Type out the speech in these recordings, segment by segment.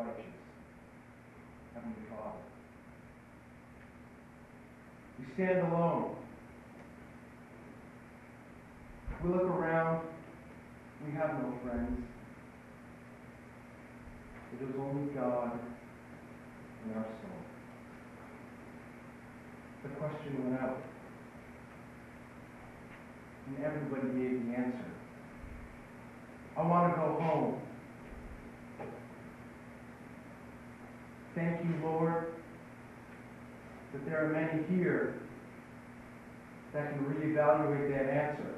righteous Heavenly Father. We stand alone. We look around. We have no friends. It is only God and our soul. The question went out. And everybody gave the answer. I want to go home. Thank you, Lord, that there are many here that can reevaluate that answer.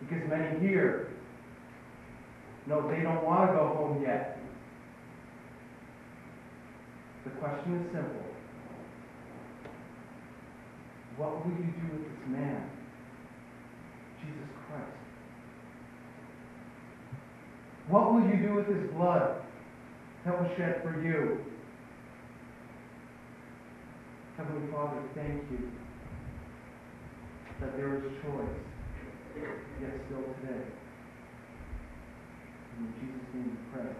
Because many here know they don't want to go home yet. The question is simple. What will you do with this man, Jesus Christ? What will you do with his blood was shed for you? Heavenly Father, thank you that there is choice, yet still today. In Jesus' name we pray.